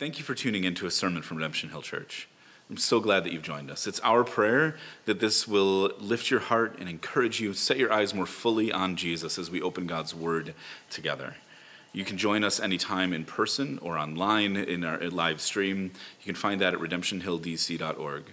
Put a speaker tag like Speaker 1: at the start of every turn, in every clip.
Speaker 1: Thank you for tuning in to a sermon from Redemption Hill Church. I'm so glad that you've joined us. It's our prayer that this will lift your heart and encourage you, set your eyes more fully on Jesus as we open God's Word together. You can join us anytime in person or online in our live stream. You can find that at redemptionhilldc.org.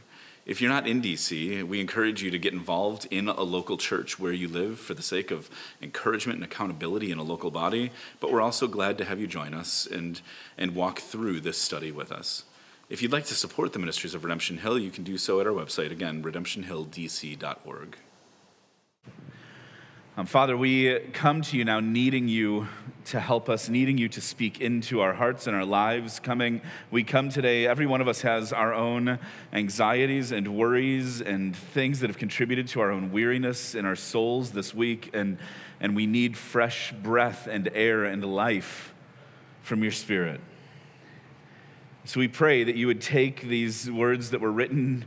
Speaker 1: If you're not in DC, we encourage you to get involved in a local church where you live for the sake of encouragement and accountability in a local body. But we're also glad to have you join us and, and walk through this study with us. If you'd like to support the ministries of Redemption Hill, you can do so at our website, again, redemptionhilldc.org. Um, Father, we come to you now needing you to help us, needing you to speak into our hearts and our lives. Coming, we come today, every one of us has our own anxieties and worries and things that have contributed to our own weariness in our souls this week, and, and we need fresh breath and air and life from your Spirit. So we pray that you would take these words that were written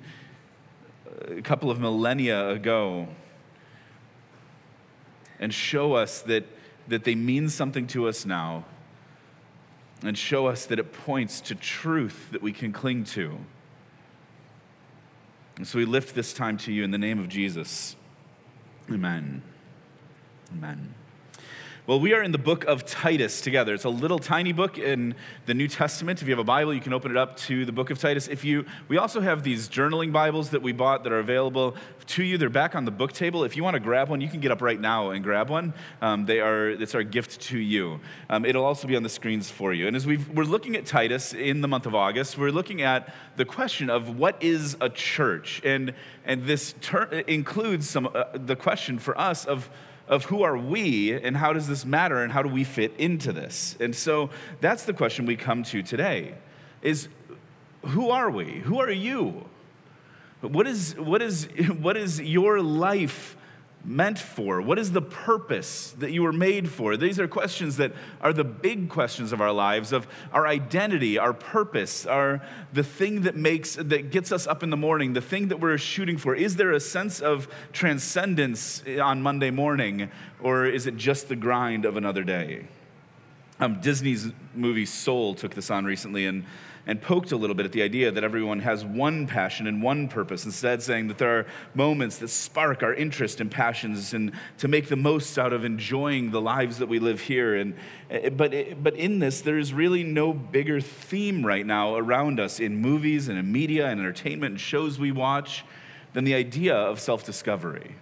Speaker 1: a couple of millennia ago and show us that, that they mean something to us now, and show us that it points to truth that we can cling to. And so we lift this time to you in the name of Jesus. Amen. Amen. Well, we are in the book of Titus together. It's a little tiny book in the New Testament. If you have a Bible, you can open it up to the book of Titus. If you, we also have these journaling Bibles that we bought that are available to you. They're back on the book table. If you want to grab one, you can get up right now and grab one. Um, they are, it's our gift to you. Um, it'll also be on the screens for you. And as we are looking at Titus in the month of August, we're looking at the question of what is a church, and and this ter- includes some uh, the question for us of of who are we and how does this matter and how do we fit into this? And so that's the question we come to today is who are we? Who are you? What is, what is, what is your life meant for? What is the purpose that you were made for? These are questions that are the big questions of our lives of our identity, our purpose, our the thing that makes that gets us up in the morning, the thing that we're shooting for. Is there a sense of transcendence on Monday morning or is it just the grind of another day? Um, Disney's movie Soul took this on recently and and poked a little bit at the idea that everyone has one passion and one purpose, instead, saying that there are moments that spark our interest and passions and to make the most out of enjoying the lives that we live here. And, eh, but, eh, but in this, there's really no bigger theme right now around us in movies and in media and entertainment and shows we watch than the idea of self discovery.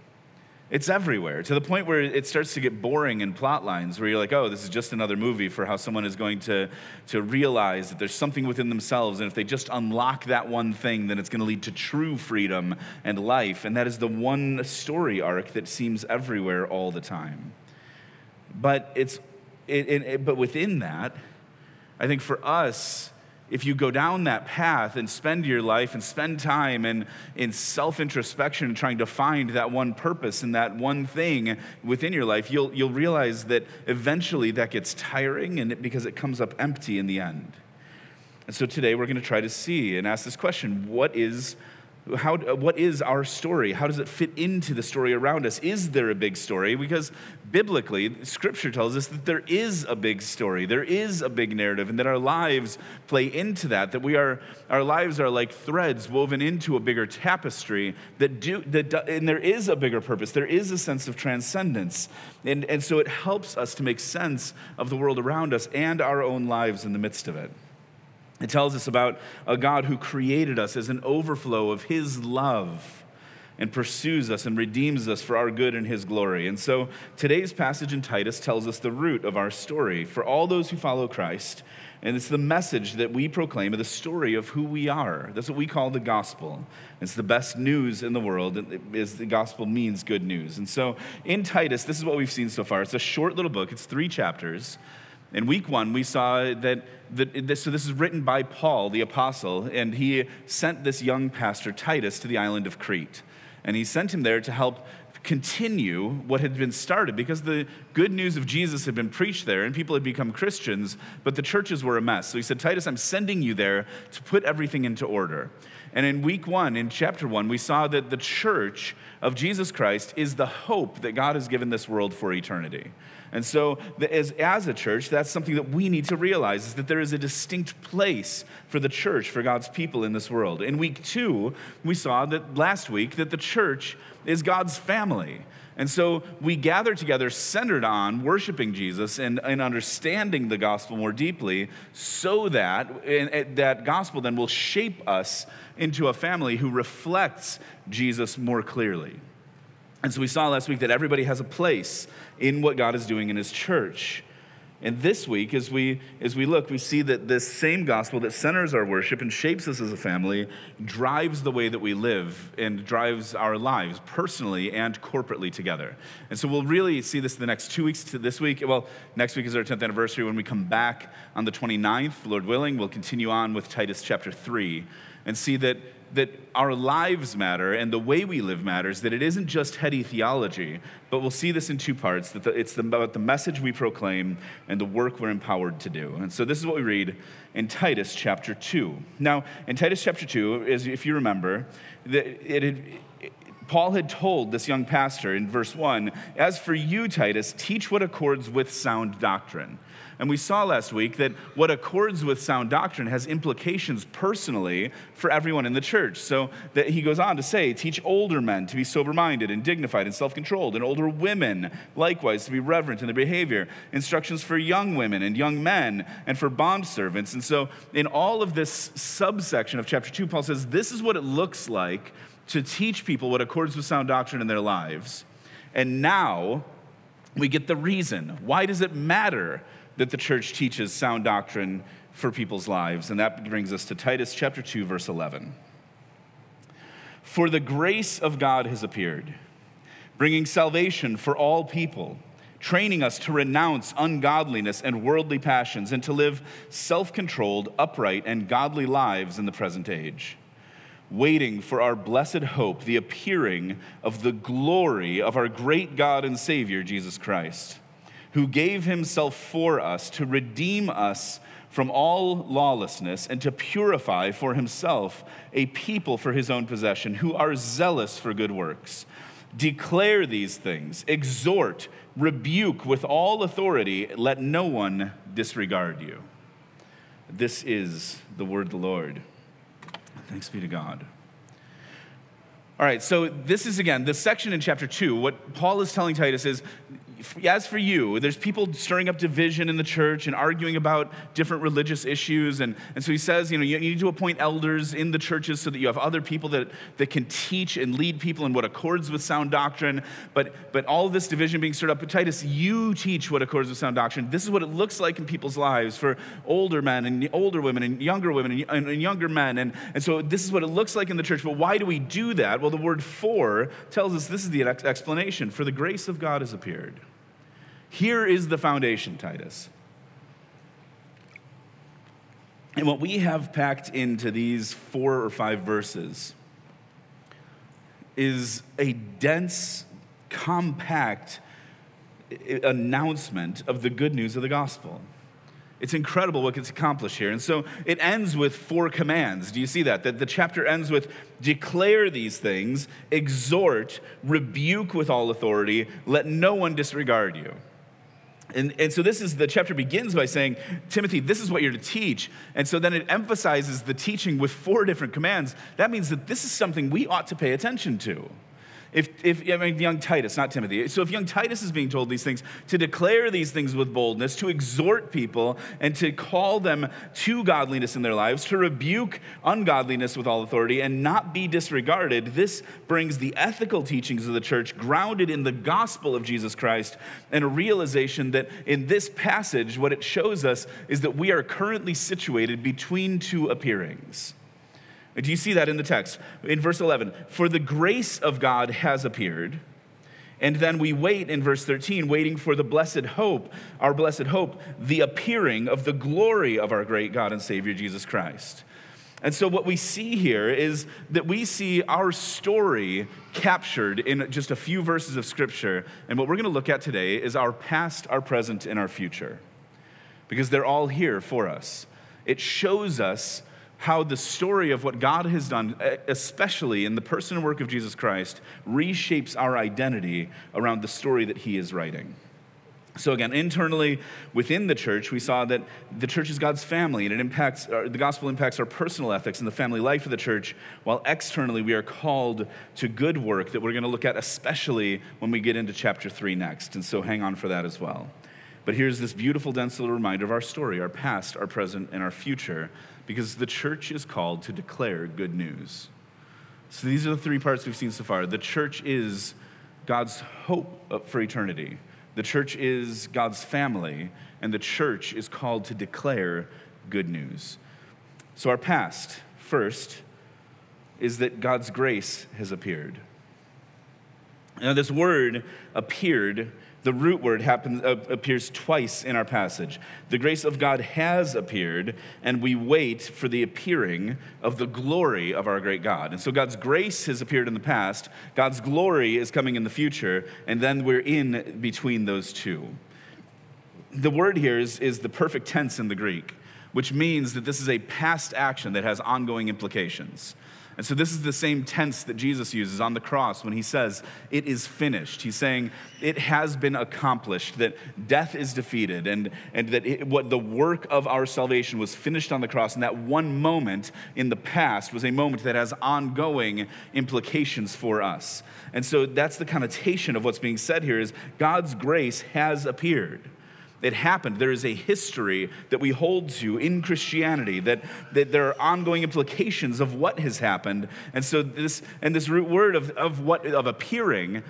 Speaker 1: It's everywhere to the point where it starts to get boring in plot lines where you're like, oh, this is just another movie for how someone is going to, to realize that there's something within themselves. And if they just unlock that one thing, then it's going to lead to true freedom and life. And that is the one story arc that seems everywhere all the time. But, it's, it, it, but within that, I think for us, if you go down that path and spend your life and spend time in, in self introspection, and trying to find that one purpose and that one thing within your life, you'll, you'll realize that eventually that gets tiring and it, because it comes up empty in the end. And so today we're going to try to see and ask this question what is how, uh, what is our story? How does it fit into the story around us? Is there a big story? Because biblically, scripture tells us that there is a big story, there is a big narrative, and that our lives play into that, that we are, our lives are like threads woven into a bigger tapestry that do, that, and there is a bigger purpose, there is a sense of transcendence. And, and so it helps us to make sense of the world around us and our own lives in the midst of it. It tells us about a God who created us as an overflow of His love and pursues us and redeems us for our good and His glory. And so today's passage in Titus tells us the root of our story for all those who follow Christ. And it's the message that we proclaim the story of who we are. That's what we call the gospel. It's the best news in the world. Is the gospel means good news. And so in Titus, this is what we've seen so far. It's a short little book. It's three chapters. In week one, we saw that, that this, so this is written by Paul, the apostle, and he sent this young pastor, Titus, to the island of Crete. And he sent him there to help continue what had been started because the good news of Jesus had been preached there and people had become Christians, but the churches were a mess. So he said, Titus, I'm sending you there to put everything into order. And in week one, in chapter one, we saw that the church of Jesus Christ is the hope that God has given this world for eternity. And so, as, as a church, that's something that we need to realize is that there is a distinct place for the church, for God's people in this world. In week two, we saw that last week that the church is God's family. And so we gather together centered on worshiping Jesus and, and understanding the gospel more deeply so that and, and that gospel then will shape us into a family who reflects Jesus more clearly. And so we saw last week that everybody has a place in what God is doing in his church. And this week, as we, as we look, we see that this same gospel that centers our worship and shapes us as a family drives the way that we live and drives our lives personally and corporately together. And so we'll really see this the next two weeks to this week. Well, next week is our 10th anniversary. When we come back on the 29th, Lord willing, we'll continue on with Titus chapter 3 and see that that our lives matter and the way we live matters, that it isn't just heady theology, but we'll see this in two parts that it's about the message we proclaim and the work we're empowered to do. And so this is what we read in Titus chapter 2. Now, in Titus chapter 2, is, if you remember, that it had, Paul had told this young pastor in verse 1 As for you, Titus, teach what accords with sound doctrine. And we saw last week that what accords with sound doctrine has implications personally for everyone in the church. So that he goes on to say, teach older men to be sober minded and dignified and self controlled, and older women likewise to be reverent in their behavior. Instructions for young women and young men and for bond servants. And so in all of this subsection of chapter 2, Paul says, this is what it looks like to teach people what accords with sound doctrine in their lives. And now we get the reason. Why does it matter that the church teaches sound doctrine for people's lives. And that brings us to Titus chapter 2, verse 11. For the grace of God has appeared, bringing salvation for all people, training us to renounce ungodliness and worldly passions, and to live self controlled, upright, and godly lives in the present age waiting for our blessed hope, the appearing of the glory of our great God and Savior, Jesus Christ who gave himself for us to redeem us from all lawlessness and to purify for himself a people for his own possession who are zealous for good works. Declare these things, exhort, rebuke with all authority, let no one disregard you. This is the word of the Lord. Thanks be to God. All right, so this is again, this section in chapter 2. What Paul is telling Titus is as for you, there's people stirring up division in the church and arguing about different religious issues. And, and so he says, you know, you need to appoint elders in the churches so that you have other people that, that can teach and lead people in what accords with sound doctrine. But, but all this division being stirred up, but Titus, you teach what accords with sound doctrine. This is what it looks like in people's lives for older men and older women and younger women and, and, and younger men. And, and so this is what it looks like in the church. But why do we do that? Well, the word for tells us this is the explanation. For the grace of God has appeared. Here is the foundation, Titus. And what we have packed into these four or five verses is a dense, compact announcement of the good news of the gospel. It's incredible what gets accomplished here. And so it ends with four commands. Do you see that? That the chapter ends with declare these things, exhort, rebuke with all authority, let no one disregard you. And, and so this is the chapter begins by saying, Timothy, this is what you're to teach. And so then it emphasizes the teaching with four different commands. That means that this is something we ought to pay attention to. If, if I mean, young Titus, not Timothy. So if young Titus is being told these things, to declare these things with boldness, to exhort people, and to call them to godliness in their lives, to rebuke ungodliness with all authority, and not be disregarded, this brings the ethical teachings of the church grounded in the gospel of Jesus Christ and a realization that in this passage, what it shows us is that we are currently situated between two appearings. Do you see that in the text? In verse 11, for the grace of God has appeared. And then we wait in verse 13, waiting for the blessed hope, our blessed hope, the appearing of the glory of our great God and Savior Jesus Christ. And so, what we see here is that we see our story captured in just a few verses of Scripture. And what we're going to look at today is our past, our present, and our future, because they're all here for us. It shows us how the story of what God has done, especially in the person and work of Jesus Christ, reshapes our identity around the story that he is writing. So, again, internally within the church, we saw that the church is God's family and it impacts, uh, the gospel impacts our personal ethics and the family life of the church, while externally we are called to good work that we're going to look at, especially when we get into chapter 3 next. And so, hang on for that as well. But here's this beautiful, dense little reminder of our story, our past, our present, and our future because the church is called to declare good news. So these are the three parts we've seen so far. The church is God's hope for eternity, the church is God's family, and the church is called to declare good news. So, our past, first, is that God's grace has appeared. Now, this word appeared the root word happens, uh, appears twice in our passage. The grace of God has appeared, and we wait for the appearing of the glory of our great God. And so God's grace has appeared in the past, God's glory is coming in the future, and then we're in between those two. The word here is, is the perfect tense in the Greek, which means that this is a past action that has ongoing implications. And so, this is the same tense that Jesus uses on the cross when he says, It is finished. He's saying, It has been accomplished, that death is defeated, and, and that it, what the work of our salvation was finished on the cross. And that one moment in the past was a moment that has ongoing implications for us. And so, that's the connotation of what's being said here is God's grace has appeared. It happened. There is a history that we hold to in Christianity, that, that there are ongoing implications of what has happened. And so this and this root word of, of what of appearing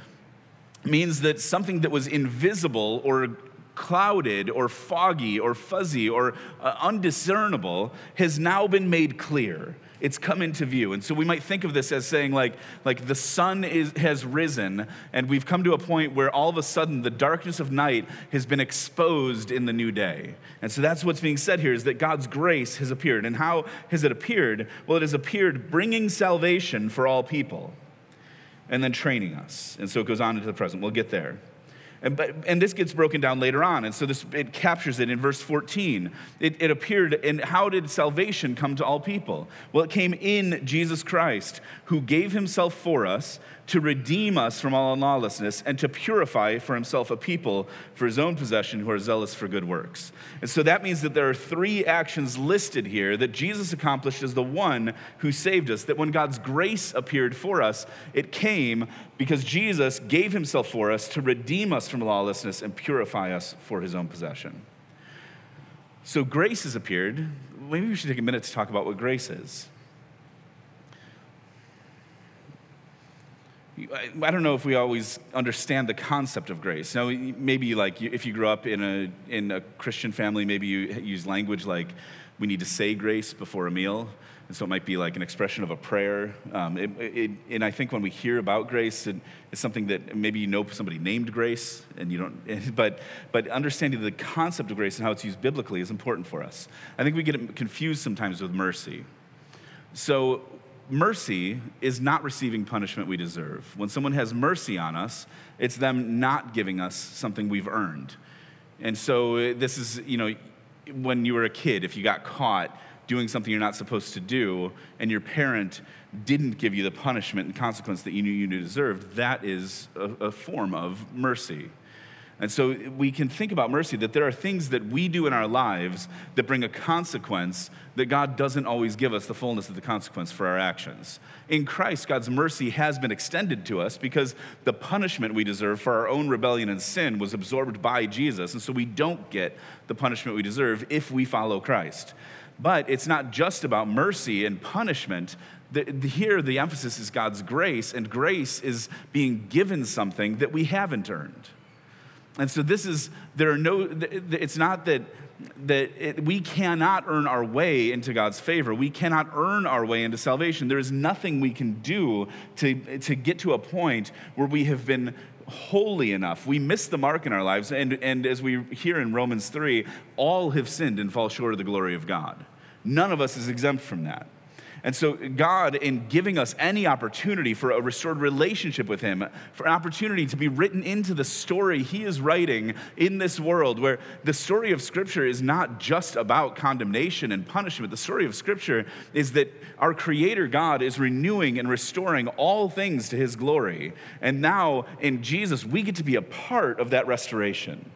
Speaker 1: means that something that was invisible or clouded or foggy or fuzzy or uh, undiscernible has now been made clear it's come into view. And so we might think of this as saying, like, like the sun is, has risen, and we've come to a point where all of a sudden the darkness of night has been exposed in the new day. And so that's what's being said here is that God's grace has appeared. And how has it appeared? Well, it has appeared bringing salvation for all people and then training us. And so it goes on into the present. We'll get there. And, but, and this gets broken down later on. And so this, it captures it in verse 14. It, it appeared, and how did salvation come to all people? Well, it came in Jesus Christ, who gave himself for us to redeem us from all unlawlessness and to purify for himself a people for his own possession who are zealous for good works. And so that means that there are three actions listed here that Jesus accomplished as the one who saved us. That when God's grace appeared for us, it came because Jesus gave himself for us to redeem us from lawlessness and purify us for his own possession. So grace has appeared. Maybe we should take a minute to talk about what grace is. I don't know if we always understand the concept of grace. Now, maybe like if you grew up in a, in a Christian family, maybe you use language like we need to say grace before a meal. And so it might be like an expression of a prayer. Um, it, it, and I think when we hear about grace, it, it's something that maybe you know somebody named grace, and you don't. But but understanding the concept of grace and how it's used biblically is important for us. I think we get confused sometimes with mercy. So mercy is not receiving punishment we deserve. When someone has mercy on us, it's them not giving us something we've earned. And so this is, you know, when you were a kid, if you got caught doing something you're not supposed to do and your parent didn't give you the punishment and consequence that you knew you deserved, that is a, a form of mercy. And so we can think about mercy that there are things that we do in our lives that bring a consequence that God doesn't always give us the fullness of the consequence for our actions. In Christ, God's mercy has been extended to us because the punishment we deserve for our own rebellion and sin was absorbed by Jesus. And so we don't get the punishment we deserve if we follow Christ. But it's not just about mercy and punishment. The, the, here, the emphasis is God's grace, and grace is being given something that we haven't earned. And so this is, there are no, it's not that, that it, we cannot earn our way into God's favor. We cannot earn our way into salvation. There is nothing we can do to, to get to a point where we have been holy enough. We miss the mark in our lives. And, and as we hear in Romans 3, all have sinned and fall short of the glory of God. None of us is exempt from that. And so, God, in giving us any opportunity for a restored relationship with Him, for an opportunity to be written into the story He is writing in this world, where the story of Scripture is not just about condemnation and punishment. The story of Scripture is that our Creator God is renewing and restoring all things to His glory. And now, in Jesus, we get to be a part of that restoration.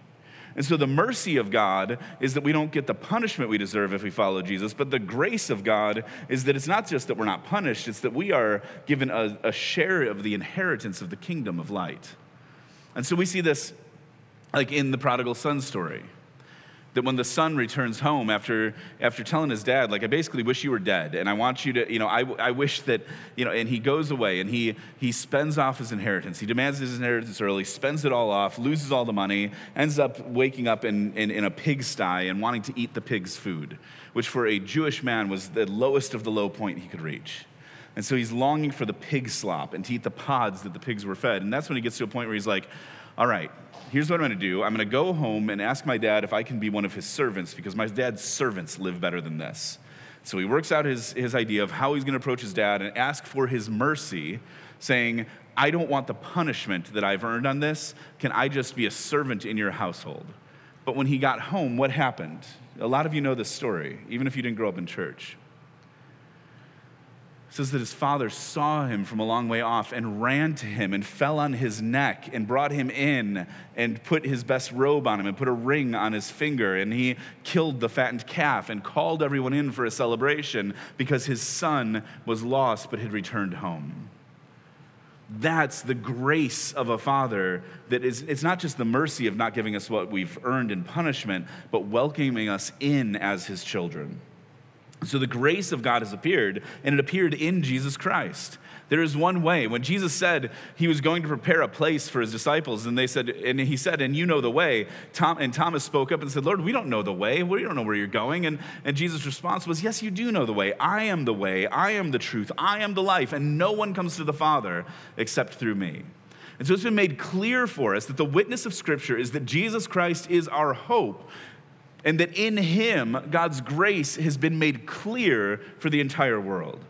Speaker 1: And so the mercy of God is that we don't get the punishment we deserve if we follow Jesus, but the grace of God is that it's not just that we're not punished, it's that we are given a, a share of the inheritance of the kingdom of light. And so we see this like in the prodigal son story that when the son returns home after, after telling his dad, like, I basically wish you were dead, and I want you to, you know, I, I wish that, you know, and he goes away and he, he spends off his inheritance. He demands his inheritance early, spends it all off, loses all the money, ends up waking up in, in, in a pigsty and wanting to eat the pig's food, which for a Jewish man was the lowest of the low point he could reach. And so he's longing for the pig slop and to eat the pods that the pigs were fed. And that's when he gets to a point where he's like, all right, here's what I'm going to do. I'm going to go home and ask my dad if I can be one of his servants because my dad's servants live better than this. So he works out his, his idea of how he's going to approach his dad and ask for his mercy, saying, I don't want the punishment that I've earned on this. Can I just be a servant in your household? But when he got home, what happened? A lot of you know this story, even if you didn't grow up in church says that his father saw him from a long way off and ran to him and fell on his neck and brought him in and put his best robe on him and put a ring on his finger. And he killed the fattened calf and called everyone in for a celebration because his son was lost but had returned home. That's the grace of a father that is, it's not just the mercy of not giving us what we've earned in punishment, but welcoming us in as his children. So the grace of God has appeared, and it appeared in Jesus Christ. There is one way. When Jesus said he was going to prepare a place for his disciples, and they said, and he said, and you know the way, Tom, and Thomas spoke up and said, Lord, we don't know the way. We don't know where you're going. And, and Jesus' response was, Yes, you do know the way. I am the way. I am the truth. I am the life. And no one comes to the Father except through me. And so it's been made clear for us that the witness of Scripture is that Jesus Christ is our hope and that in him, God's grace has been made clear for the entire world.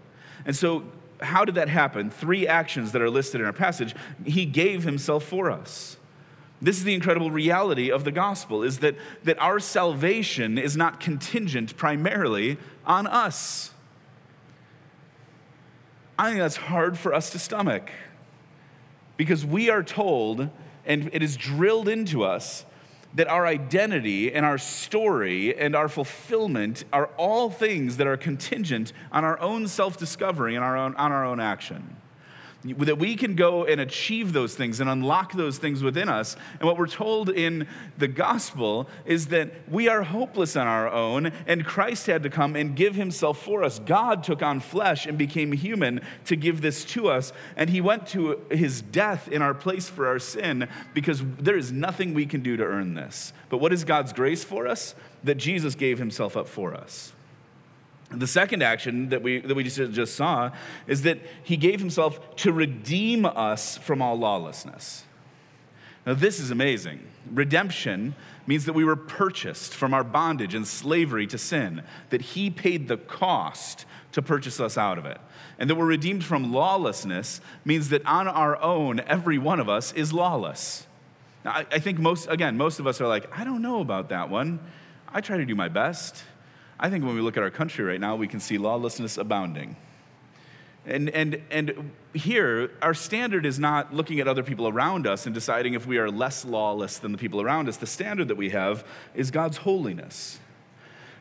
Speaker 1: And so, how did that happen? Three actions that are listed in our passage. He gave himself for us. This is the incredible reality of the gospel is that, that our salvation is not contingent primarily on us. I think that's hard for us to stomach because we are told, and it is drilled into us, that our identity and our story and our fulfillment are all things that are contingent on our own self discovery and our own, on our own action that we can go and achieve those things and unlock those things within us. And what we're told in the gospel is that we are hopeless on our own, and Christ had to come and give himself for us. God took on flesh and became human to give this to us, and he went to his death in our place for our sin because there is nothing we can do to earn this. But what is God's grace for us? That Jesus gave himself up for us. The second action that we, that we just, just saw is that he gave himself to redeem us from all lawlessness. Now, this is amazing. Redemption means that we were purchased from our bondage and slavery to sin, that he paid the cost to purchase us out of it. And that we're redeemed from lawlessness means that on our own, every one of us is lawless. Now, I, I think most, again, most of us are like, I don't know about that one. I try to do my best. I think when we look at our country right now, we can see lawlessness abounding. And, and, and here, our standard is not looking at other people around us and deciding if we are less lawless than the people around us. The standard that we have is God's holiness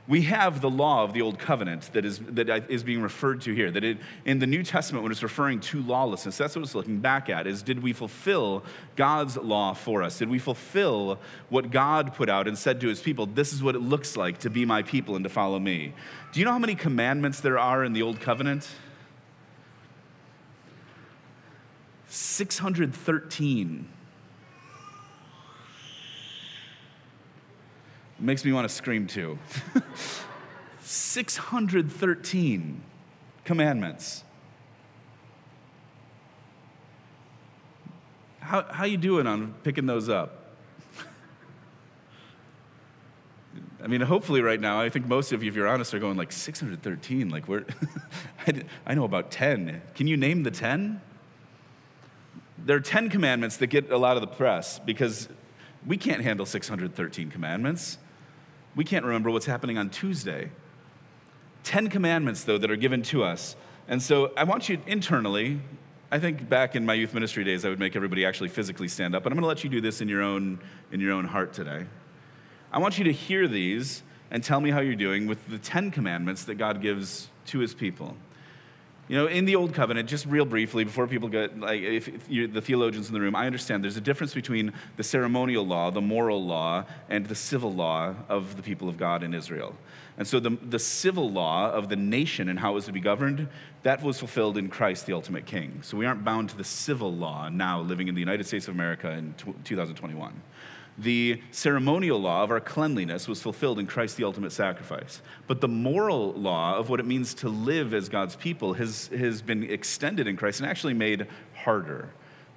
Speaker 1: we have the law of the old covenant that is, that is being referred to here. That it, in the New Testament, when it's referring to lawlessness, that's what it's looking back at is did we fulfill God's law for us? Did we fulfill what God put out and said to his people, this is what it looks like to be my people and to follow me? Do you know how many commandments there are in the old covenant? 613. Makes me want to scream too. 613 commandments. How, how you doing on picking those up? I mean, hopefully, right now, I think most of you, if you're honest, are going like 613. Like, we're, I know about 10. Can you name the 10? There are 10 commandments that get a lot of the press because we can't handle 613 commandments. We can't remember what's happening on Tuesday. 10 commandments, though, that are given to us. And so I want you internally, I think back in my youth ministry days, I would make everybody actually physically stand up, but I'm going to let you do this in your own, in your own heart today. I want you to hear these and tell me how you're doing with the 10 commandments that God gives to his people. You know, in the Old Covenant, just real briefly, before people get, like, if, if the theologians in the room, I understand there's a difference between the ceremonial law, the moral law, and the civil law of the people of God in Israel. And so the, the civil law of the nation and how it was to be governed, that was fulfilled in Christ, the ultimate king. So we aren't bound to the civil law now living in the United States of America in 2021 the ceremonial law of our cleanliness was fulfilled in Christ, the ultimate sacrifice. But the moral law of what it means to live as God's people has, has been extended in Christ and actually made harder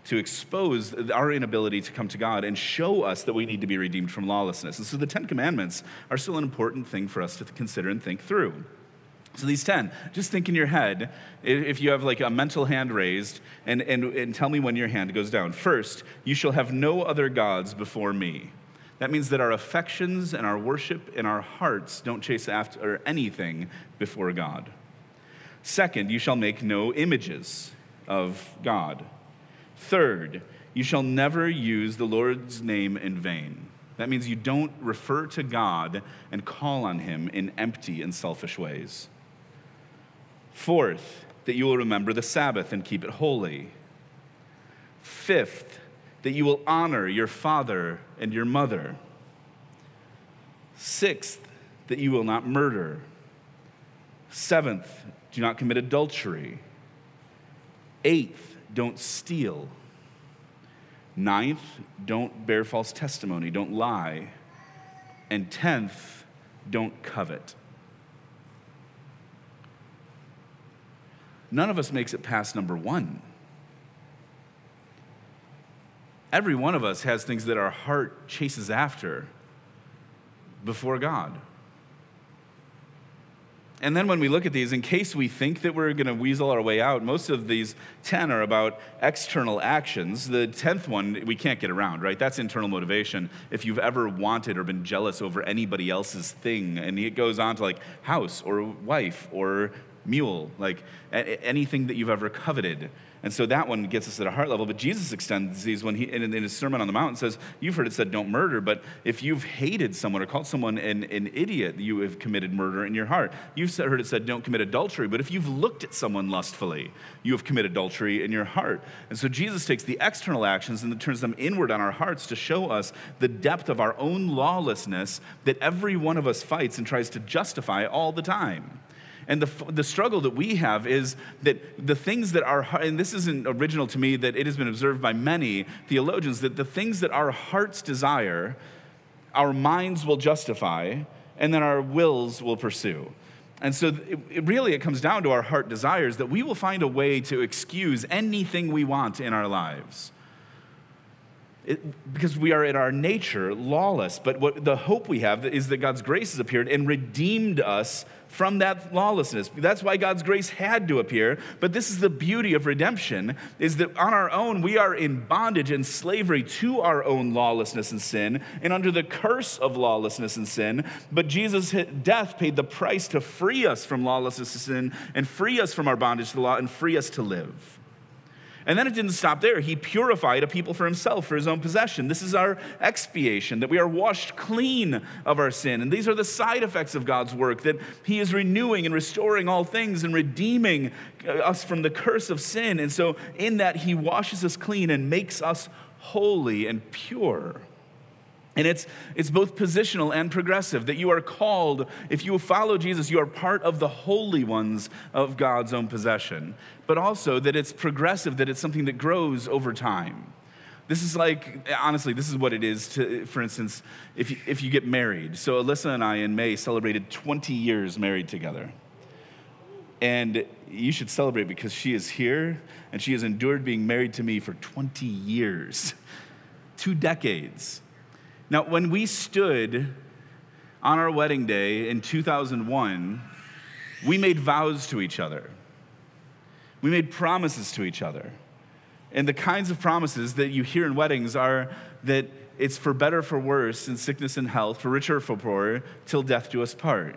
Speaker 1: to expose our inability to come to God and show us that we need to be redeemed from lawlessness. And so the Ten Commandments are still an important thing for us to consider and think through. So these 10, just think in your head, if you have like a mental hand raised, and, and, and tell me when your hand goes down. First, you shall have no other gods before me. That means that our affections and our worship and our hearts don't chase after anything before God. Second, you shall make no images of God. Third, you shall never use the Lord's name in vain. That means you don't refer to God and call on him in empty and selfish ways. Fourth, that you will remember the Sabbath and keep it holy. Fifth, that you will honor your father and your mother. Sixth, that you will not murder. Seventh, do not commit adultery. Eighth, don't steal. Ninth, don't bear false testimony, don't lie. And tenth, don't covet. None of us makes it past number one. Every one of us has things that our heart chases after before God. And then when we look at these, in case we think that we're going to weasel our way out, most of these 10 are about external actions. The 10th one, we can't get around, right? That's internal motivation. If you've ever wanted or been jealous over anybody else's thing, and it goes on to like house or wife or mule, like anything that you've ever coveted. And so that one gets us at a heart level. But Jesus extends these when he, in, his Sermon on the Mount, says, You've heard it said, don't murder, but if you've hated someone or called someone an, an idiot, you have committed murder in your heart. You've heard it said, Don't commit adultery, but if you've looked at someone lustfully, you have committed adultery in your heart. And so Jesus takes the external actions and turns them inward on our hearts to show us the depth of our own lawlessness that every one of us fights and tries to justify all the time. And the, the struggle that we have is that the things that are, and this isn't original to me, that it has been observed by many theologians, that the things that our hearts desire, our minds will justify, and then our wills will pursue. And so, it, it really, it comes down to our heart desires that we will find a way to excuse anything we want in our lives. It, because we are in our nature lawless. But what the hope we have is that God's grace has appeared and redeemed us from that lawlessness. That's why God's grace had to appear. But this is the beauty of redemption is that on our own we are in bondage and slavery to our own lawlessness and sin and under the curse of lawlessness and sin. But Jesus' death paid the price to free us from lawlessness and sin and free us from our bondage to the law and free us to live. And then it didn't stop there. He purified a people for himself, for his own possession. This is our expiation, that we are washed clean of our sin. And these are the side effects of God's work, that he is renewing and restoring all things and redeeming uh, us from the curse of sin. And so, in that, he washes us clean and makes us holy and pure. And it's, it's both positional and progressive that you are called, if you follow Jesus, you are part of the holy ones of God's own possession. But also that it's progressive, that it's something that grows over time. This is like, honestly, this is what it is to, for instance, if you, if you get married. So Alyssa and I in May celebrated 20 years married together. And you should celebrate because she is here and she has endured being married to me for 20 years, two decades. Now, when we stood on our wedding day in 2001, we made vows to each other. We made promises to each other. And the kinds of promises that you hear in weddings are that it's for better, for worse, in sickness and health, for richer, for poorer, till death do us part.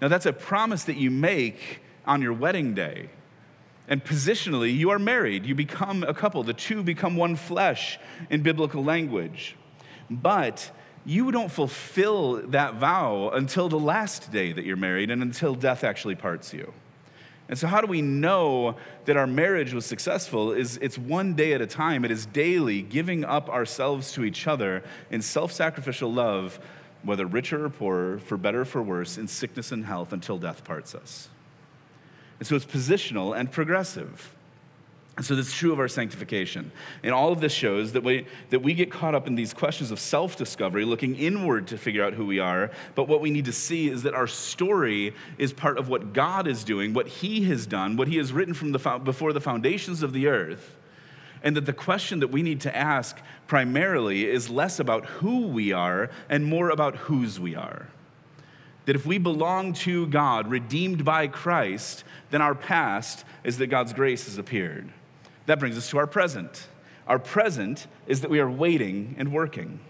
Speaker 1: Now, that's a promise that you make on your wedding day. And positionally, you are married. You become a couple. The two become one flesh in biblical language. But you don't fulfill that vow until the last day that you're married and until death actually parts you. And so, how do we know that our marriage was successful? Is it's one day at a time. It is daily giving up ourselves to each other in self-sacrificial love, whether richer or poorer, for better or for worse, in sickness and health, until death parts us. And so, it's positional and progressive. And so that's true of our sanctification. And all of this shows that we, that we get caught up in these questions of self discovery, looking inward to figure out who we are. But what we need to see is that our story is part of what God is doing, what He has done, what He has written from the, before the foundations of the earth. And that the question that we need to ask primarily is less about who we are and more about whose we are. That if we belong to God, redeemed by Christ, then our past is that God's grace has appeared. That brings us to our present. Our present is that we are waiting and working.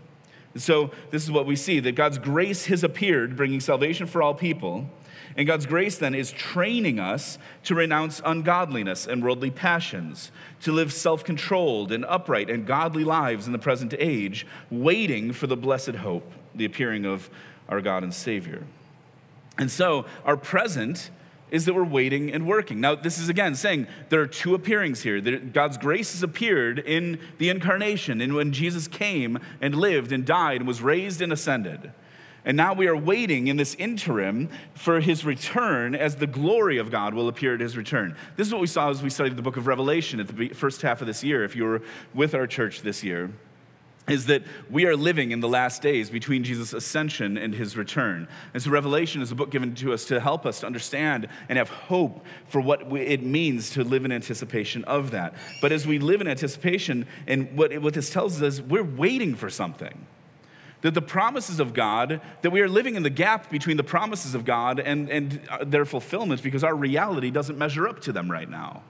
Speaker 1: And so, this is what we see that God's grace has appeared, bringing salvation for all people. And God's grace then is training us to renounce ungodliness and worldly passions, to live self controlled and upright and godly lives in the present age, waiting for the blessed hope, the appearing of our God and Savior. And so, our present is that we're waiting and working. Now, this is again saying there are two appearings here. God's grace has appeared in the incarnation, and when Jesus came and lived and died and was raised and ascended. And now we are waiting in this interim for his return as the glory of God will appear at his return. This is what we saw as we studied the book of Revelation at the first half of this year, if you were with our church this year is that we are living in the last days between Jesus' ascension and his return. And so, Revelation is a book given to us to help us to understand and have hope for what it means to live in anticipation of that. But as we live in anticipation, and what, what this tells us is we're waiting for something. That the promises of God, that we are living in the gap between the promises of God and, and uh, their fulfillment because our reality doesn't measure up to them right now.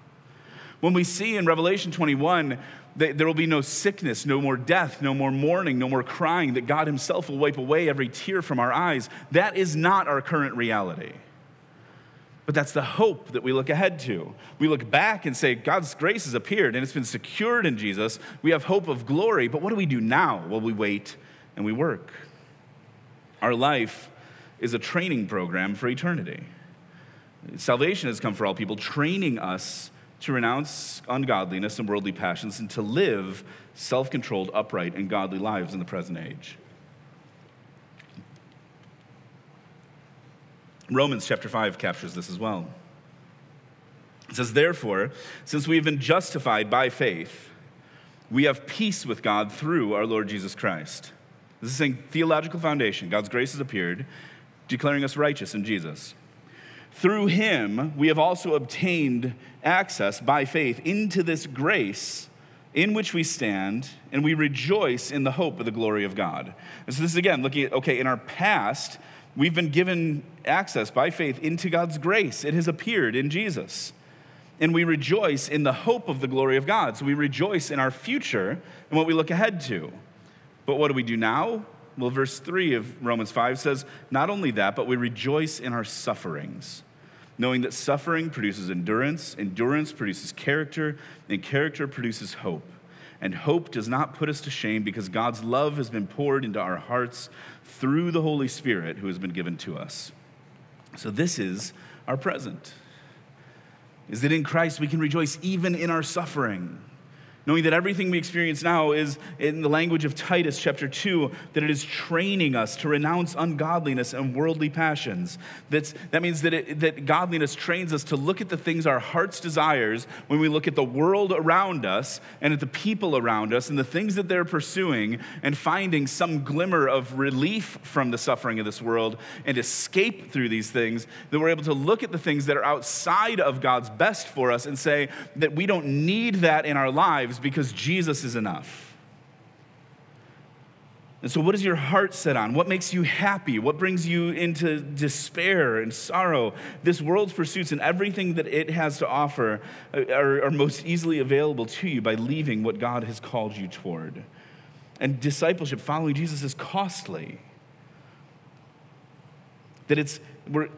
Speaker 1: When we see in Revelation 21 that there will be no sickness, no more death, no more mourning, no more crying, that God Himself will wipe away every tear from our eyes. That is not our current reality. But that's the hope that we look ahead to. We look back and say, God's grace has appeared and it's been secured in Jesus. We have hope of glory. But what do we do now? Well, we wait and we work. Our life is a training program for eternity. Salvation has come for all people, training us to renounce ungodliness and worldly passions and to live self controlled, upright, and godly lives in the present age. Romans chapter 5 captures this as well. It says, Therefore, since we have been justified by faith, we have peace with God through our Lord Jesus Christ. This is saying theological foundation. God's grace has appeared, declaring us righteous in Jesus. Through him, we have also obtained access by faith into this grace in which we stand, and we rejoice in the hope of the glory of God. And so, this is again looking at, okay, in our past, we've been given access by faith into God's grace. It has appeared in Jesus. And we rejoice in the hope of the glory of God. So, we rejoice in our future and what we look ahead to. But what do we do now? Well, verse 3 of Romans 5 says, Not only that, but we rejoice in our sufferings knowing that suffering produces endurance, endurance produces character, and character produces hope. And hope does not put us to shame because God's love has been poured into our hearts through the Holy Spirit who has been given to us. So, this is our present. Is that in Christ we can rejoice even in our suffering knowing that everything we experience now is, in the language of Titus chapter 2, that it is training us to renounce ungodliness and worldly passions. That's, that means that, it, that godliness trains us to look at the things our heart's desires when we look at the world around us and at the people around us and the things that they're pursuing and finding some glimmer of relief from the suffering of this world and escape through these things, that we're able to look at the things that are outside of God's best for us and say that we don't need that in our lives because Jesus is enough. And so, what is your heart set on? What makes you happy? What brings you into despair and sorrow? This world's pursuits and everything that it has to offer are, are, most easily available to you by leaving what God has called you toward. And discipleship, following Jesus, is costly. That it's, we're,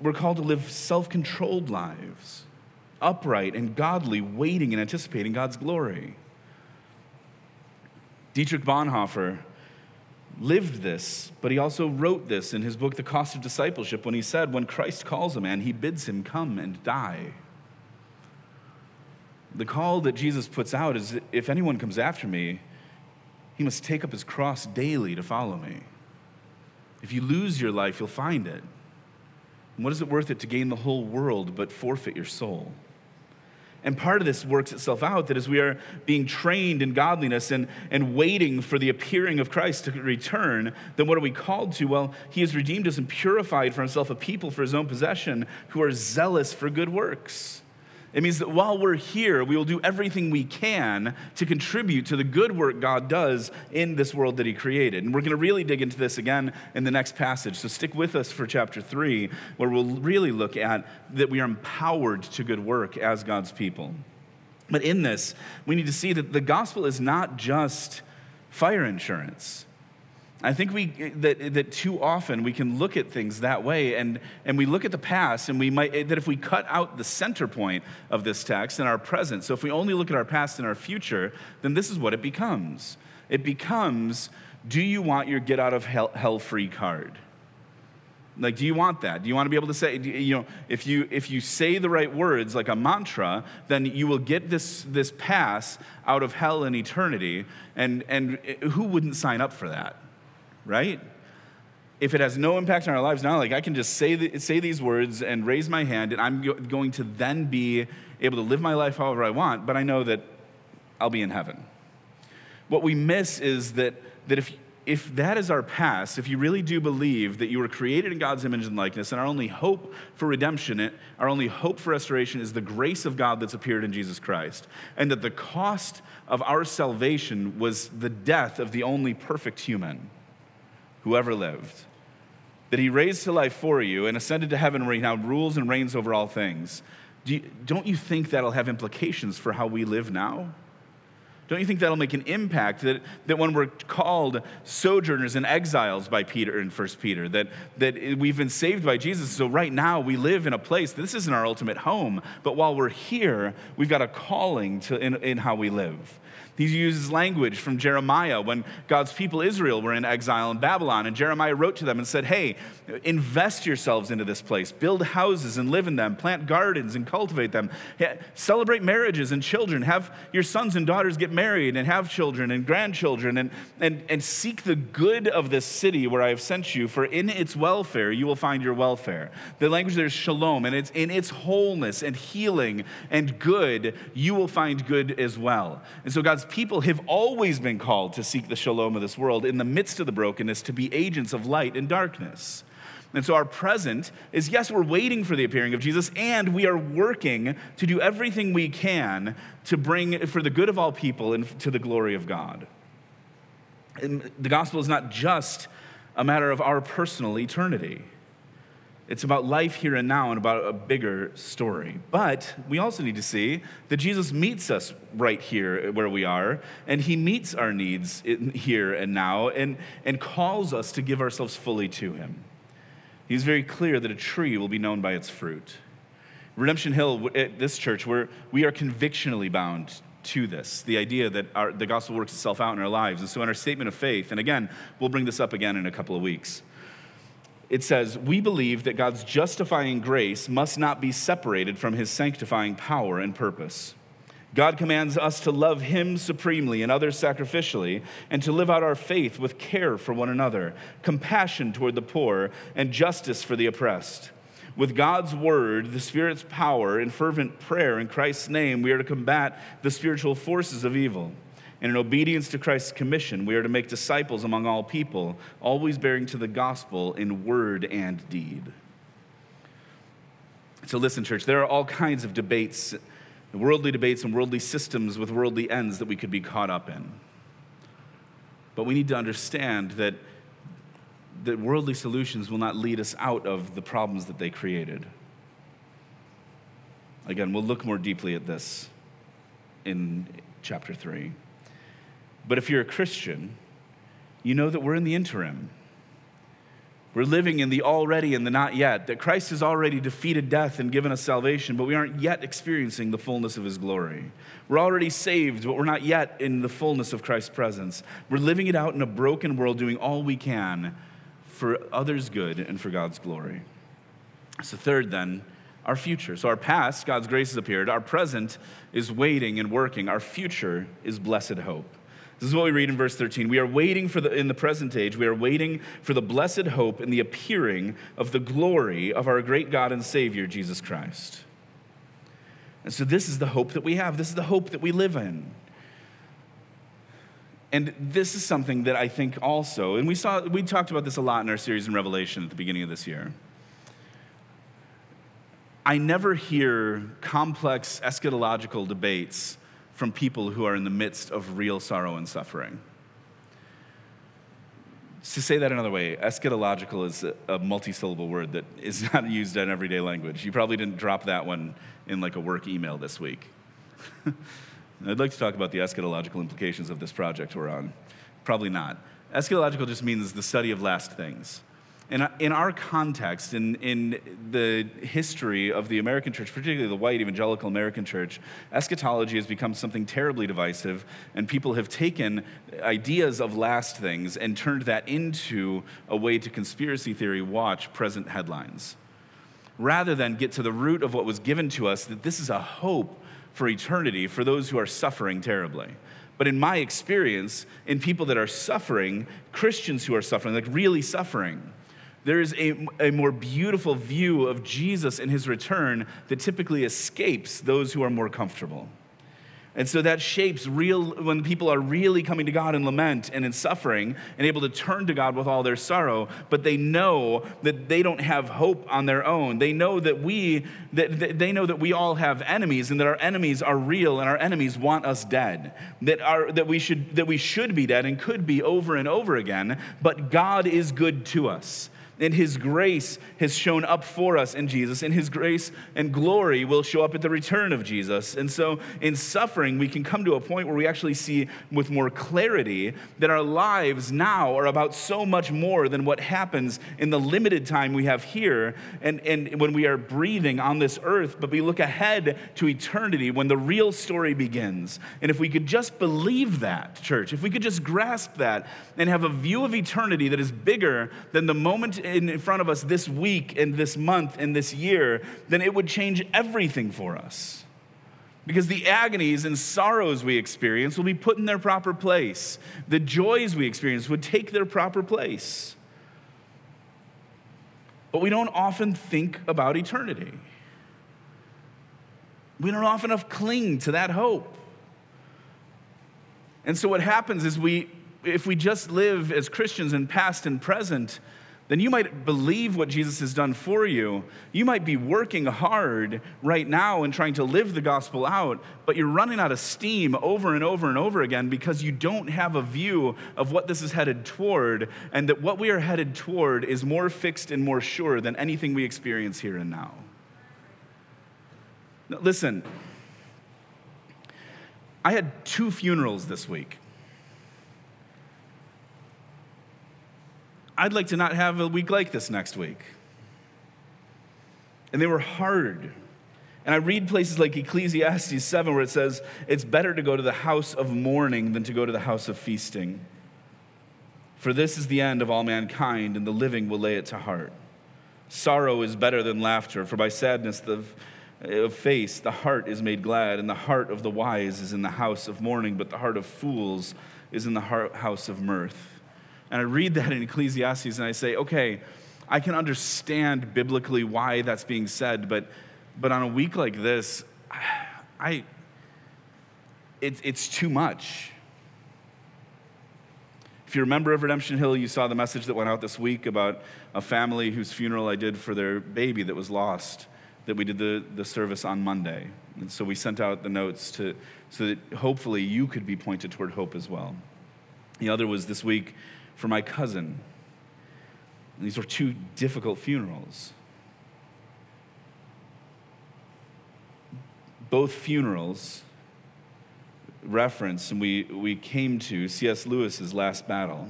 Speaker 1: we're called to live self controlled lives, upright and godly, waiting and anticipating God's glory. Dietrich Bonhoeffer lived this, but he also wrote this in his book, The Cost of Discipleship, when he said, When Christ calls a man, he bids him come and die. The call that Jesus puts out is if anyone comes after me, he must take up his cross daily to follow me. If you lose your life, you'll find it. And what is it worth it to gain the whole world but forfeit your soul? And part of this works itself out that as we are being trained in godliness and, and waiting for the appearing of Christ to return, then what are we called to? Well, He has redeemed us and purified for Himself a people for His own possession who are zealous for good works. It means that while we're here, we will do everything we can to contribute to the good work God does in this world that He created. And we're going to really dig into this again in the next passage. So stick with us for chapter three, where we'll really look at that we are empowered to good work as God's people. But in this, we need to see that the gospel is not just fire insurance. I think we, that, that too often we can look at things that way and, and we look at the past and we might, that if we cut out the center point of this text and our present, so if we only look at our past and our future, then this is what it becomes. It becomes, do you want your get out of hell, hell free card? Like, do you want that? Do you want to be able to say, you know, if you if you say the right words like a mantra, then you will get this this pass out of hell and eternity. And and who wouldn't sign up for that? Right? If it has no impact on our lives now, like I can just say, say these words and raise my hand, and I'm go- going to then be able to live my life however I want, but I know that I'll be in heaven. What we miss is that, that if, if that is our past, if you really do believe that you were created in God's image and likeness, and our only hope for redemption, our only hope for restoration is the grace of God that's appeared in Jesus Christ, and that the cost of our salvation was the death of the only perfect human who ever lived, that he raised to life for you and ascended to heaven where he now rules and reigns over all things. Do don't you think that'll have implications for how we live now? Don't you think that'll make an impact that, that when we're called sojourners and exiles by Peter in 1 Peter, that, that we've been saved by Jesus, so right now we live in a place, this isn't our ultimate home, but while we're here, we've got a calling to, in, in how we live. He uses language from Jeremiah when God's people Israel were in exile in Babylon. And Jeremiah wrote to them and said, Hey, invest yourselves into this place, build houses and live in them, plant gardens and cultivate them, celebrate marriages and children, have your sons and daughters get married and have children and grandchildren, and, and, and seek the good of this city where I have sent you, for in its welfare you will find your welfare. The language there is shalom, and it's in its wholeness and healing and good, you will find good as well. And so God's God's people have always been called to seek the shalom of this world in the midst of the brokenness, to be agents of light and darkness. And so our present is yes, we're waiting for the appearing of Jesus, and we are working to do everything we can to bring for the good of all people and to the glory of God. And the gospel is not just a matter of our personal eternity. It's about life here and now and about a bigger story. But we also need to see that Jesus meets us right here where we are, and he meets our needs here and now and, and calls us to give ourselves fully to him. He's very clear that a tree will be known by its fruit. Redemption Hill, at this church, where we are convictionally bound to this the idea that our, the gospel works itself out in our lives. And so, in our statement of faith, and again, we'll bring this up again in a couple of weeks it says, We believe that God's justifying grace must not be separated from his sanctifying power and purpose. God commands us to love him supremely and others sacrificially, and to live out our faith with care for one another, compassion toward the poor, and justice for the oppressed. With God's word, the Spirit's power, and fervent prayer in Christ's name, we are to combat the spiritual forces of evil. And in obedience to Christ's commission, we are to make disciples among all people, always bearing to the gospel in word and deed. So, listen, church, there are all kinds of debates, worldly debates and worldly systems with worldly ends that we could be caught up in. But we need to understand that, that worldly solutions will not lead us out of the problems that they created. Again, we'll look more deeply at this in chapter 3. But if you're a Christian, you know that we're in the interim. We're living in the already and the not yet, that Christ has already defeated death and given us salvation, but we aren't yet experiencing the fullness of his glory. We're already saved, but we're not yet in the fullness of Christ's presence. We're living it out in a broken world, doing all we can for others' good and for God's glory. So, third, then, our future. So, our past, God's grace has appeared. Our present is waiting and working. Our future is blessed hope. This is what we read in verse 13. We are waiting for the, in the present age, we are waiting for the blessed hope and the appearing of the glory of our great God and Savior, Jesus Christ. And so, this is the hope that we have. This is the hope that we live in. And this is something that I think also, and we saw, we talked about this a lot in our series in Revelation at the beginning of this year. I never hear complex eschatological debates from people who are in the midst of real sorrow and suffering. To say that another way, eschatological is a, multi-syllable word that is not used in everyday language. You probably didn't drop that one in like a work email this week. I'd like to talk about the eschatological implications of this project we're on. Probably not. Eschatological just means the study of last things. In, in our context, in, in the history of the American church, particularly the white evangelical American church, eschatology has become something terribly divisive, and people have taken ideas of last things and turned that into a way to conspiracy theory watch present headlines. Rather than get to the root of what was given to us, that this is a hope for eternity for those who are suffering terribly. But in my experience, in people that are suffering, Christians who are suffering, like really suffering, there is a, a more beautiful view of Jesus and his return that typically escapes those who are more comfortable. And so that shapes real, when people are really coming to God in lament and in suffering and able to turn to God with all their sorrow, but they know that they don't have hope on their own. They know that we, that, they know that we all have enemies and that our enemies are real and our enemies want us dead. That, our, that, we should, that we should be dead and could be over and over again, but God is good to us and His grace has shown up for us in Jesus, and His grace and glory will show up at the return of Jesus. And so, in suffering, we can come to a point where we actually see with more clarity that our lives now are about so much more than what happens in the limited time we have here and, and when we are breathing on this earth. But we look ahead to eternity when the real story begins. And if we could just believe that, church, if we could just grasp that and have a view of eternity that is bigger than the moment in front of us this week and this month and this year, then it would change everything for us. Because the agonies and sorrows we experience will be put in their proper place. The joys we experience would take their proper place. But we don't often think about eternity. We don't often enough cling to that hope. And so what happens is we, if we just live as Christians in past and present, then you might believe what Jesus has done for you. You might be working hard right now and trying to live the gospel out, but you're running out of steam over and over and over again because you don't have a view of what this is headed toward, and that what we are headed toward is more fixed and more sure than anything we experience here and now. now listen, I had two funerals this week. I'd like to not have a week like this next week. And they were hard. And I read places like Ecclesiastes 7 where it says, It's better to go to the house of mourning than to go to the house of feasting. For this is the end of all mankind, and the living will lay it to heart. Sorrow is better than laughter, for by sadness of face the heart is made glad, and the heart of the wise is in the house of mourning, but the heart of fools is in the house of mirth. And I read that in Ecclesiastes and I say, okay, I can understand biblically why that's being said, but, but on a week like this, I, it, it's too much. If you're a member of Redemption Hill, you saw the message that went out this week about a family whose funeral I did for their baby that was lost, that we did the, the service on Monday. And so we sent out the notes to, so that hopefully you could be pointed toward hope as well. The other was this week for my cousin. And these were two difficult funerals. Both funerals reference, and we, we came to C.S. Lewis's last battle.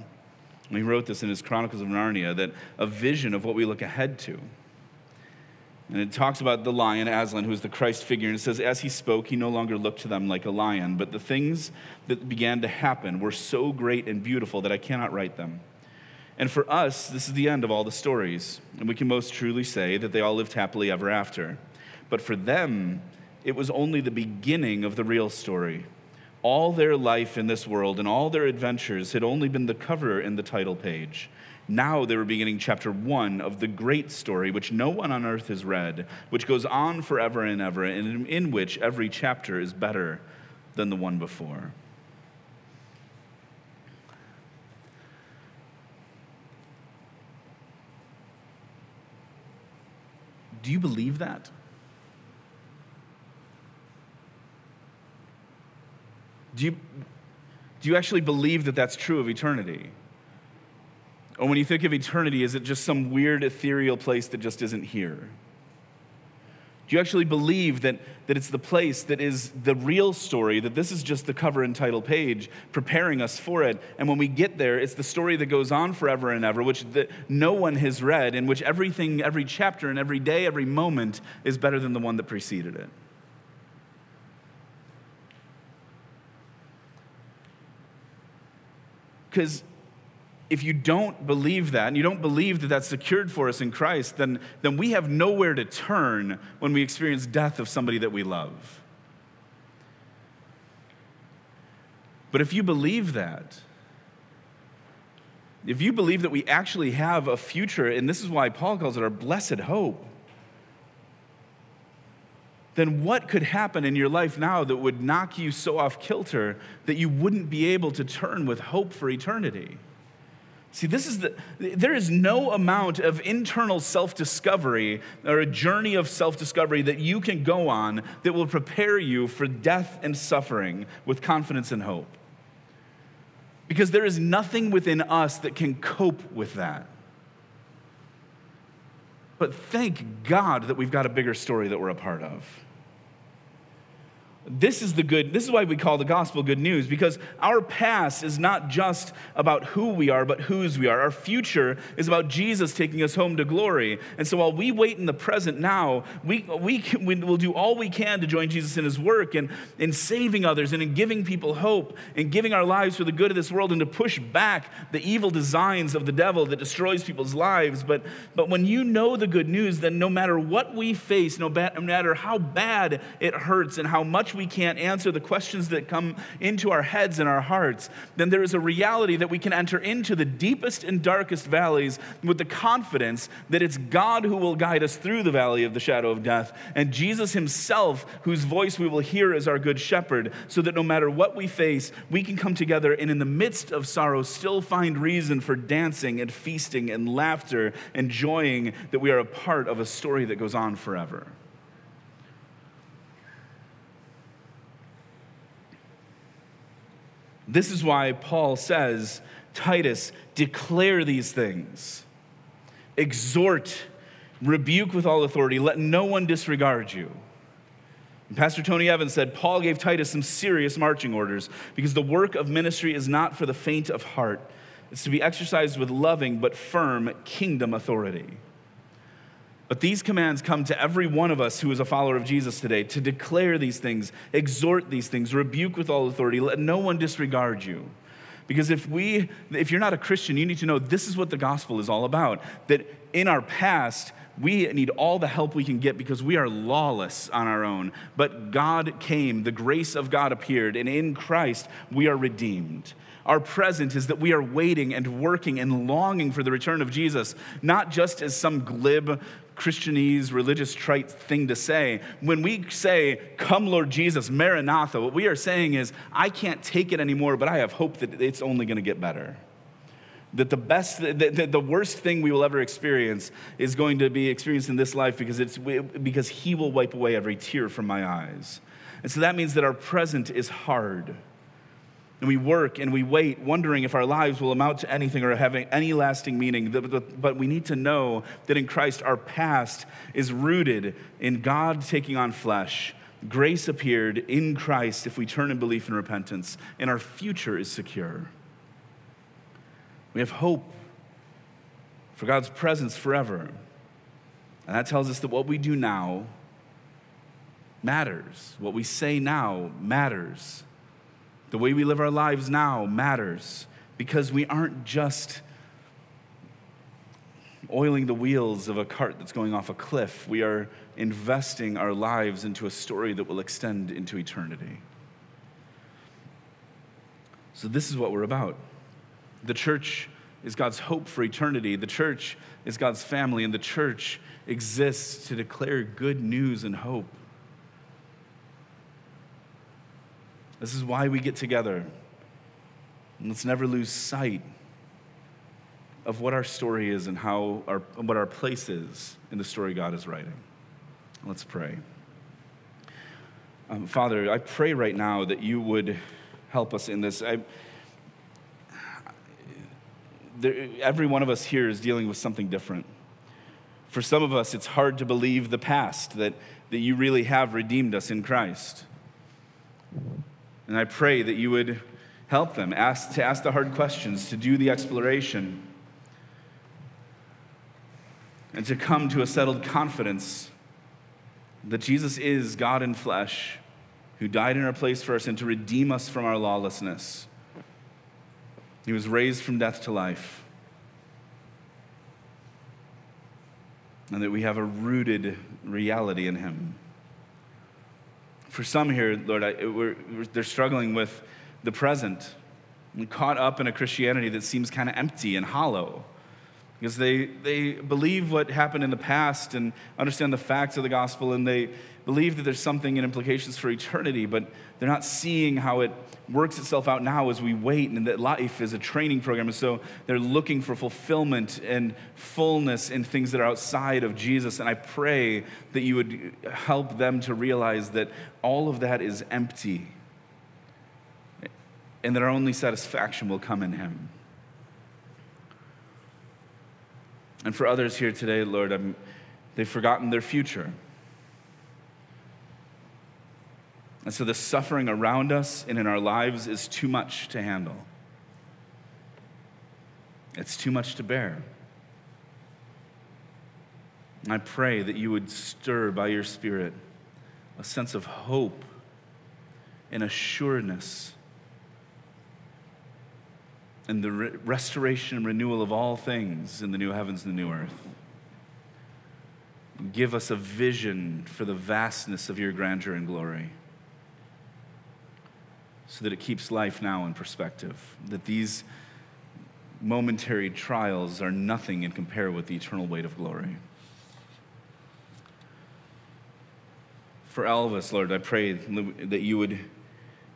Speaker 1: And he wrote this in his Chronicles of Narnia that a vision of what we look ahead to. And it talks about the lion, Aslan, who is the Christ figure. And it says, As he spoke, he no longer looked to them like a lion, but the things that began to happen were so great and beautiful that I cannot write them. And for us, this is the end of all the stories. And we can most truly say that they all lived happily ever after. But for them, it was only the beginning of the real story. All their life in this world and all their adventures had only been the cover in the title page. Now they were beginning chapter one of the great story, which no one on earth has read, which goes on forever and ever, and in which every chapter is better than the one before. Do you believe that? Do you, do you actually believe that that's true of eternity? Or when you think of eternity, is it just some weird ethereal place that just isn't here? Do you actually believe that, that it's the place that is the real story, that this is just the cover and title page preparing us for it? And when we get there, it's the story that goes on forever and ever, which the, no one has read, in which everything, every chapter, and every day, every moment is better than the one that preceded it. Because if you don't believe that, and you don't believe that that's secured for us in Christ, then, then we have nowhere to turn when we experience death of somebody that we love. But if you believe that, if you believe that we actually have a future, and this is why Paul calls it our blessed hope, then what could happen in your life now that would knock you so off kilter that you wouldn't be able to turn with hope for eternity? See, this is the, there is no amount of internal self discovery or a journey of self discovery that you can go on that will prepare you for death and suffering with confidence and hope. Because there is nothing within us that can cope with that. But thank God that we've got a bigger story that we're a part of. This is the good, this is why we call the gospel good news, because our past is not just about who we are, but whose we are. Our future is about Jesus taking us home to glory. And so while we wait in the present now, we, we, can, we will do all we can to join Jesus in his work and in saving others and in giving people hope and giving our lives for the good of this world and to push back the evil designs of the devil that destroys people's lives. But, but when you know the good news, then no matter what we face, no matter how bad it hurts and how much we can't answer the questions that come into our heads and our hearts, then there is a reality that we can enter into the deepest and darkest valleys with the confidence that it's God who will guide us through the valley of the shadow of death, and Jesus Himself, whose voice we will hear as our good shepherd, so that no matter what we face, we can come together and in the midst of sorrow still find reason for dancing and feasting and laughter, enjoying that we are a part of a story that goes on forever. This is why Paul says, Titus, declare these things, exhort, rebuke with all authority, let no one disregard you. And Pastor Tony Evans said, Paul gave Titus some serious marching orders because the work of ministry is not for the faint of heart. It's to be exercised with loving but firm kingdom authority. But these commands come to every one of us who is a follower of Jesus today to declare these things, exhort these things, rebuke with all authority, let no one disregard you. Because if we if you're not a Christian, you need to know this is what the gospel is all about. That in our past, we need all the help we can get because we are lawless on our own. But God came, the grace of God appeared, and in Christ we are redeemed. Our present is that we are waiting and working and longing for the return of Jesus, not just as some glib Christianese, religious trite thing to say. When we say, Come, Lord Jesus, Maranatha, what we are saying is, I can't take it anymore, but I have hope that it's only going to get better. That the best, that the worst thing we will ever experience is going to be experienced in this life because, it's, because He will wipe away every tear from my eyes. And so that means that our present is hard. And we work and we wait, wondering if our lives will amount to anything or having any lasting meaning. But we need to know that in Christ, our past is rooted in God taking on flesh. Grace appeared in Christ if we turn in belief and repentance, and our future is secure. We have hope for God's presence forever. And that tells us that what we do now matters. What we say now matters. The way we live our lives now matters because we aren't just oiling the wheels of a cart that's going off a cliff. We are investing our lives into a story that will extend into eternity. So, this is what we're about. The church is God's hope for eternity. The church is God's family, and the church exists to declare good news and hope. This is why we get together. And let's never lose sight of what our story is and how our, what our place is in the story God is writing. Let's pray. Um, Father, I pray right now that you would help us in this. I, there, every one of us here is dealing with something different. For some of us, it's hard to believe the past, that, that you really have redeemed us in Christ. And I pray that you would help them ask, to ask the hard questions, to do the exploration, and to come to a settled confidence that Jesus is God in flesh, who died in our place for us and to redeem us from our lawlessness. He was raised from death to life. And that we have a rooted reality in him. For some here, Lord, I, we're, they're struggling with the present, and caught up in a Christianity that seems kind of empty and hollow. Because they, they believe what happened in the past and understand the facts of the gospel and they believe that there's something and implications for eternity, but they're not seeing how it works itself out now as we wait and that life is a training program. And so they're looking for fulfillment and fullness in things that are outside of Jesus. And I pray that you would help them to realize that all of that is empty and that our only satisfaction will come in Him. And for others here today, Lord, I'm, they've forgotten their future. And so the suffering around us and in our lives is too much to handle. It's too much to bear. And I pray that you would stir by your Spirit a sense of hope and assuredness and the re- restoration and renewal of all things in the new heavens and the new earth. Give us a vision for the vastness of your grandeur and glory so that it keeps life now in perspective, that these momentary trials are nothing in compare with the eternal weight of glory. For all of us, Lord, I pray that you would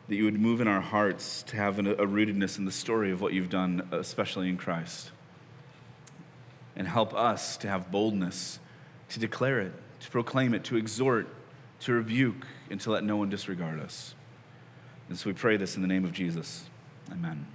Speaker 1: that you would move in our hearts to have a rootedness in the story of what you've done, especially in Christ. And help us to have boldness to declare it, to proclaim it, to exhort, to rebuke, and to let no one disregard us. And so we pray this in the name of Jesus. Amen.